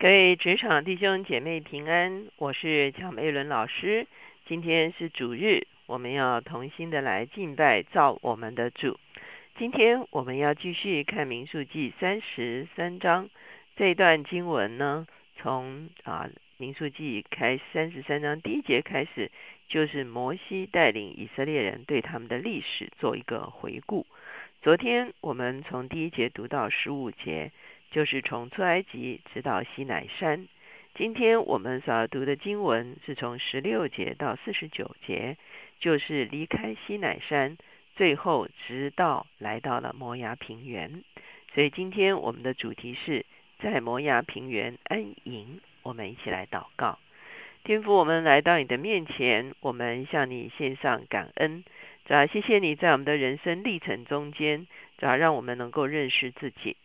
各位职场弟兄姐妹平安，我是蒋美伦老师。今天是主日，我们要同心的来敬拜造我们的主。今天我们要继续看民数记三十三章这一段经文呢，从啊民数记开三十三章第一节开始，就是摩西带领以色列人对他们的历史做一个回顾。昨天我们从第一节读到十五节。就是从出埃及直到西乃山。今天我们所要读的经文是从十六节到四十九节，就是离开西乃山，最后直到来到了摩崖平原。所以今天我们的主题是在摩崖平原安营。我们一起来祷告，天父，我们来到你的面前，我们向你献上感恩，主要谢谢你在我们的人生历程中间，主要让我们能够认识自己。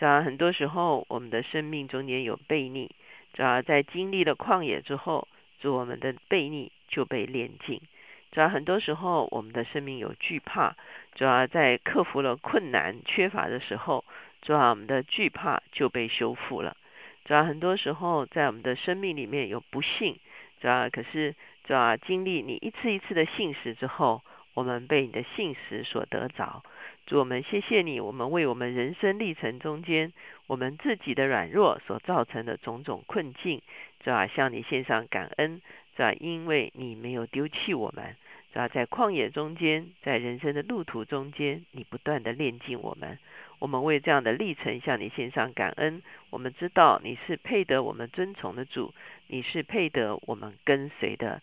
主要很多时候，我们的生命中间有悖逆，主要在经历了旷野之后，主我们的悖逆就被炼尽。主要很多时候，我们的生命有惧怕，主要在克服了困难、缺乏的时候，主要我们的惧怕就被修复了。主要很多时候，在我们的生命里面有不幸，主要可是主要经历你一次一次的信实之后，我们被你的信实所得着。主我们谢谢你，我们为我们人生历程中间我们自己的软弱所造成的种种困境，主要向你献上感恩，主要因为你没有丢弃我们，主要在旷野中间，在人生的路途中间，你不断的炼净我们。我们为这样的历程向你献上感恩。我们知道你是配得我们尊崇的主，你是配得我们跟随的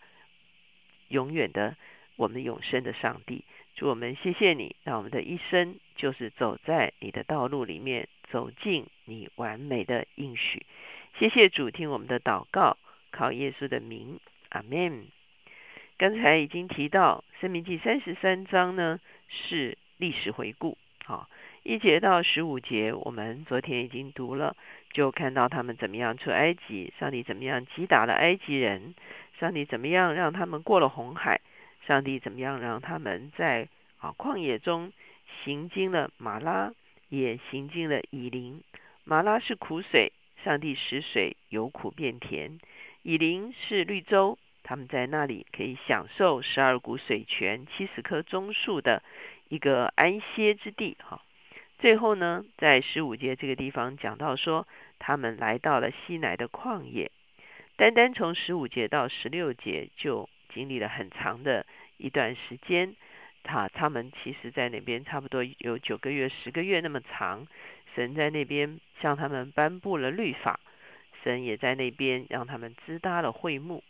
永远的我们永生的上帝。祝我们谢谢你，让我们的一生就是走在你的道路里面，走进你完美的应许。谢谢主，听我们的祷告，靠耶稣的名，阿门。刚才已经提到《生命记》三十三章呢，是历史回顾。好，一节到十五节，我们昨天已经读了，就看到他们怎么样出埃及，上帝怎么样击打了埃及人，上帝怎么样让他们过了红海。上帝怎么样让他们在啊旷野中行经了马拉，也行经了以林。马拉是苦水，上帝使水由苦变甜；以林是绿洲，他们在那里可以享受十二股水泉、七十棵棕树的一个安歇之地。哈，最后呢，在十五节这个地方讲到说，他们来到了西乃的旷野。单单从十五节到十六节就。经历了很长的一段时间，他他们其实在那边差不多有九个月、十个月那么长。神在那边向他们颁布了律法，神也在那边让他们支搭了会幕。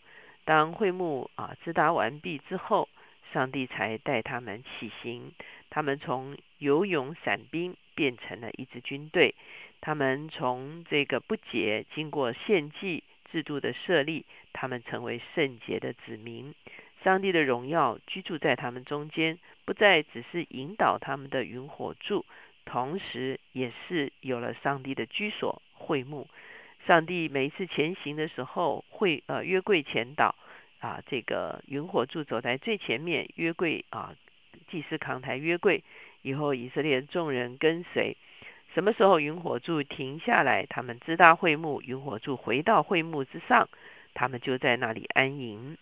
当会幕啊支搭完毕之后，上帝才带他们起行。他们从游泳伞兵变成了一支军队。他们从这个不洁，经过献祭。制度的设立，他们成为圣洁的子民。上帝的荣耀居住在他们中间，不再只是引导他们的云火柱，同时也是有了上帝的居所会幕。上帝每一次前行的时候，会呃约柜前导啊，这个云火柱走在最前面，约柜啊祭司扛抬约柜，以后以色列众人跟随。什么时候云火柱停下来，他们支搭会幕，云火柱回到会幕之上，他们就在那里安营。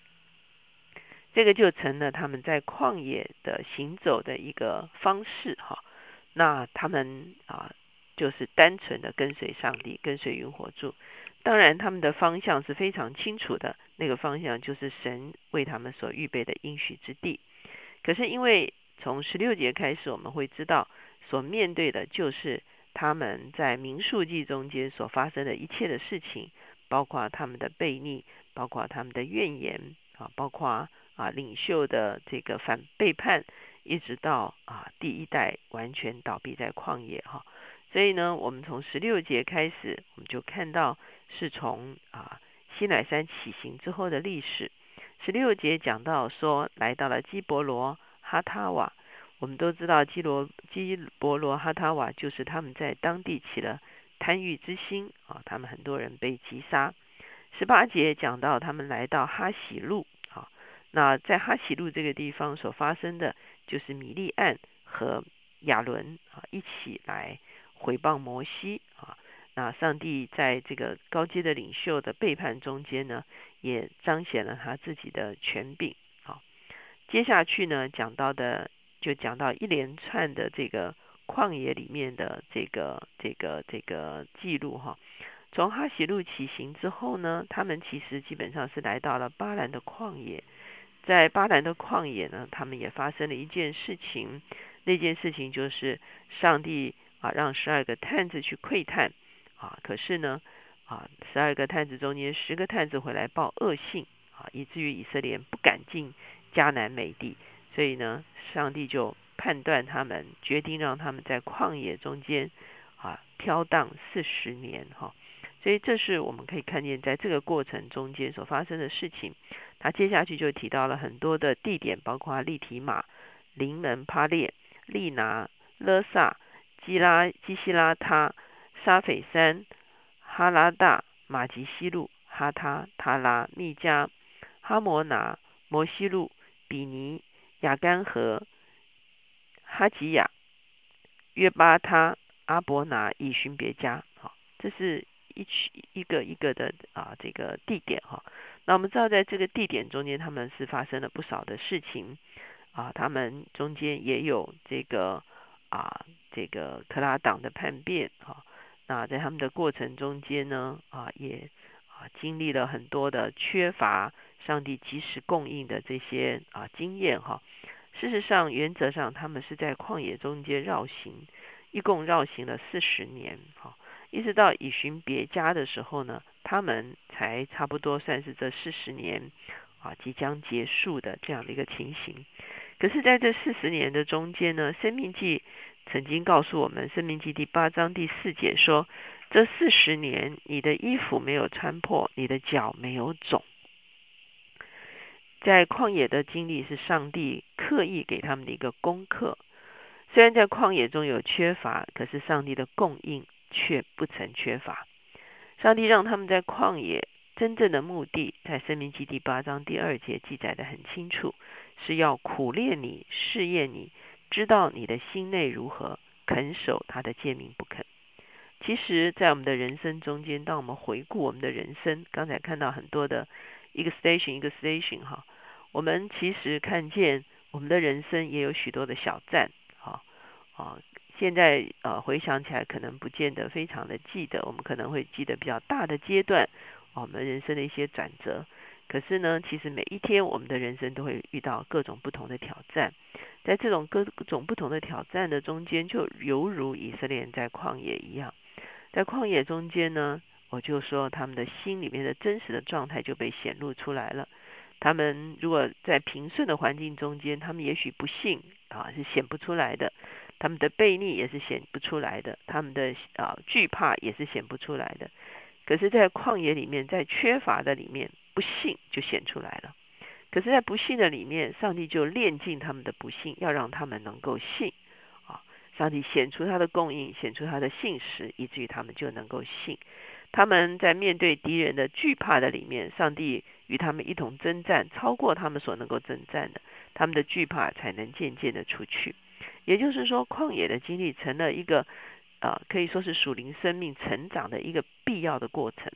这个就成了他们在旷野的行走的一个方式哈。那他们啊，就是单纯的跟随上帝，跟随云火柱。当然，他们的方向是非常清楚的，那个方向就是神为他们所预备的应许之地。可是因为从十六节开始，我们会知道所面对的就是。他们在民数记中间所发生的一切的事情，包括他们的悖逆，包括他们的怨言啊，包括啊领袖的这个反背叛，一直到啊第一代完全倒闭在旷野哈。所以呢，我们从十六节开始，我们就看到是从啊西乃山起行之后的历史。十六节讲到说，来到了基伯罗哈塔瓦。我们都知道基罗基伯罗哈塔瓦就是他们在当地起了贪欲之心啊，他们很多人被击杀。十八节讲到他们来到哈喜路啊，那在哈喜路这个地方所发生的就是米利暗和亚伦啊一起来回报摩西啊，那上帝在这个高阶的领袖的背叛中间呢，也彰显了他自己的权柄。好，接下去呢，讲到的就讲到一连串的这个旷野里面的这个这个这个记录哈。从哈喜路起行之后呢，他们其实基本上是来到了巴兰的旷野。在巴兰的旷野呢，他们也发生了一件事情。那件事情就是上帝啊，让十二个探子去窥探。啊，可是呢，啊，十二个探子中间十个探子回来报恶信，啊，以至于以色列不敢进迦南美地，所以呢，上帝就判断他们，决定让他们在旷野中间啊飘荡四十年，哈，所以这是我们可以看见在这个过程中间所发生的事情。他接下去就提到了很多的地点，包括利提马、临门、帕列、利拿、勒萨、基拉、基西拉他。沙斐山、哈拉大、马吉西路、哈他、塔拉、密加、哈摩拿、摩西路、比尼、雅干和、哈吉亚、约巴他、阿伯拿、以寻别家。好，这是一区一个一个的啊这个地点哈。那我们知道，在这个地点中间，他们是发生了不少的事情啊。他们中间也有这个啊这个特拉党的叛变哈。那在他们的过程中间呢，啊，也啊经历了很多的缺乏上帝及时供应的这些啊经验哈。事实上，原则上他们是在旷野中间绕行，一共绕行了四十年哈，一直到以寻别家的时候呢，他们才差不多算是这四十年啊即将结束的这样的一个情形。可是，在这四十年的中间呢，生命记。曾经告诉我们，《生命记》第八章第四节说：“这四十年，你的衣服没有穿破，你的脚没有肿。”在旷野的经历是上帝刻意给他们的一个功课。虽然在旷野中有缺乏，可是上帝的供应却不曾缺乏。上帝让他们在旷野真正的目的，在《生命记》第八章第二节记载的很清楚，是要苦练你，试验你。知道你的心内如何，肯守他的诫命不肯。其实，在我们的人生中间，当我们回顾我们的人生，刚才看到很多的一个 station 一个 station 哈，我们其实看见我们的人生也有许多的小站哈啊。现在呃回想起来，可能不见得非常的记得，我们可能会记得比较大的阶段，我们人生的一些转折。可是呢，其实每一天我们的人生都会遇到各种不同的挑战。在这种各种不同的挑战的中间，就犹如以色列人在旷野一样，在旷野中间呢，我就说他们的心里面的真实的状态就被显露出来了。他们如果在平顺的环境中间，他们也许不幸啊是显不出来的，他们的悖逆也是显不出来的，他们的啊惧怕也是显不出来的。可是，在旷野里面，在缺乏的里面，不幸就显出来了。可是，在不幸的里面，上帝就炼尽他们的不幸，要让他们能够信啊！上帝显出他的供应，显出他的信实，以至于他们就能够信。他们在面对敌人的惧怕的里面，上帝与他们一同征战，超过他们所能够征战的，他们的惧怕才能渐渐的出去。也就是说，旷野的经历成了一个啊，可以说是属灵生命成长的一个必要的过程。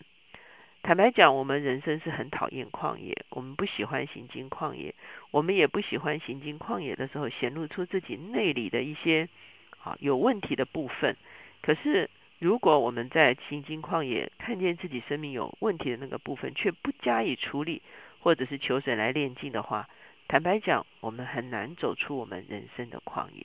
坦白讲，我们人生是很讨厌旷野，我们不喜欢行经旷野，我们也不喜欢行经旷野的时候显露出自己内里的一些啊有问题的部分。可是，如果我们在行经旷野看见自己生命有问题的那个部分，却不加以处理，或者是求神来炼净的话，坦白讲，我们很难走出我们人生的旷野。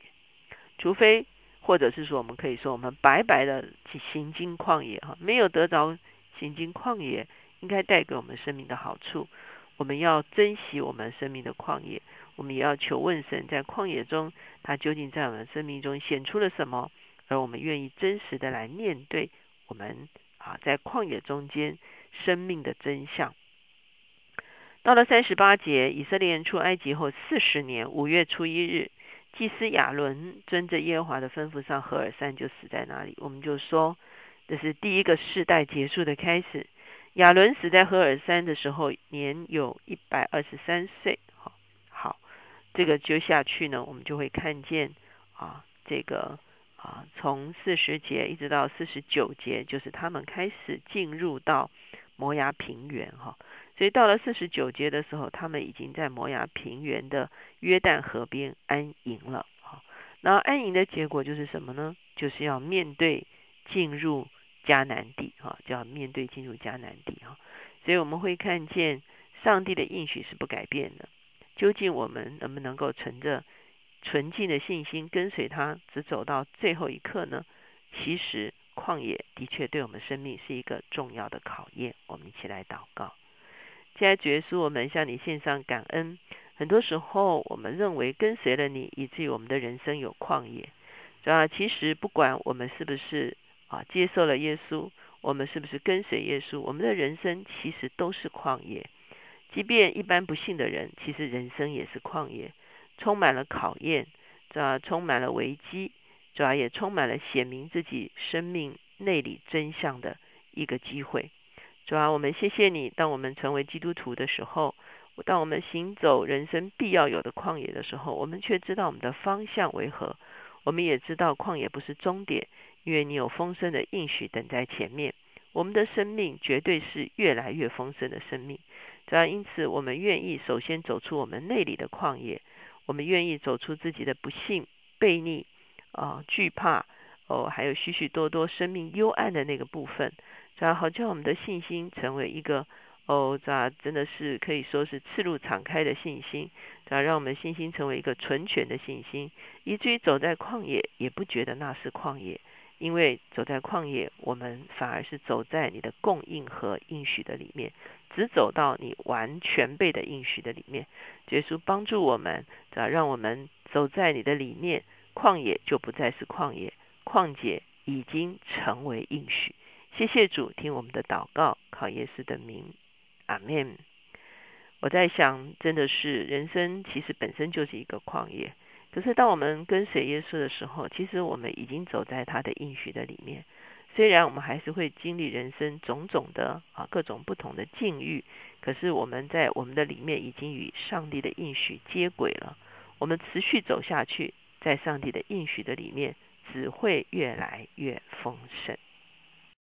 除非，或者是说，我们可以说，我们白白的去行经旷野哈，没有得着。行经旷野应该带给我们生命的好处，我们要珍惜我们生命的旷野，我们也要求问神，在旷野中，他究竟在我们生命中显出了什么，而我们愿意真实的来面对我们啊，在旷野中间生命的真相。到了三十八节，以色列人出埃及后四十年五月初一日，祭司亚伦遵着耶和华的吩咐上何尔山就死在那里。我们就说。这是第一个世代结束的开始。亚伦死在赫尔山的时候，年有一百二十三岁。好，好，这个接下去呢，我们就会看见啊，这个啊，从四十节一直到四十九节，就是他们开始进入到摩崖平原哈。所以到了四十九节的时候，他们已经在摩崖平原的约旦河边安营了哈。那安营的结果就是什么呢？就是要面对进入迦南地哈，就要面对进入迦南地哈。所以我们会看见上帝的应许是不改变的。究竟我们能不能够存着纯净的信心跟随他，只走到最后一刻呢？其实旷野的确对我们生命是一个重要的考验。我们一起来祷告。现在主耶稣，我们向你献上感恩。很多时候，我们认为跟随了你，以至于我们的人生有旷野。啊，其实不管我们是不是啊接受了耶稣，我们是不是跟随耶稣，我们的人生其实都是旷野。即便一般不幸的人，其实人生也是旷野，充满了考验，主要充满了危机，主要也充满了显明自己生命内里真相的一个机会。主要我们谢谢你，当我们成为基督徒的时候，当我们行走人生必要有的旷野的时候，我们却知道我们的方向为何。我们也知道旷野不是终点，因为你有丰盛的应许等在前面。我们的生命绝对是越来越丰盛的生命。主要因此，我们愿意首先走出我们内里的旷野，我们愿意走出自己的不幸、悖逆、啊惧怕，哦，还有许许多多生命幽暗的那个部分，主要好叫我们的信心成为一个，哦，这真的是可以说是赤露敞开的信心，主要让我们信心成为一个纯全的信心，以至于走在旷野也不觉得那是旷野，因为走在旷野，我们反而是走在你的供应和应许的里面。只走到你完全背的应许的里面，耶稣帮助我们，啊，让我们走在你的里面，旷野就不再是旷野，旷野已经成为应许。谢谢主，听我们的祷告，靠耶稣的名，阿门。我在想，真的是人生其实本身就是一个旷野，可是当我们跟随耶稣的时候，其实我们已经走在他的应许的里面。虽然我们还是会经历人生种种的啊各种不同的境遇，可是我们在我们的里面已经与上帝的应许接轨了。我们持续走下去，在上帝的应许的里面，只会越来越丰盛。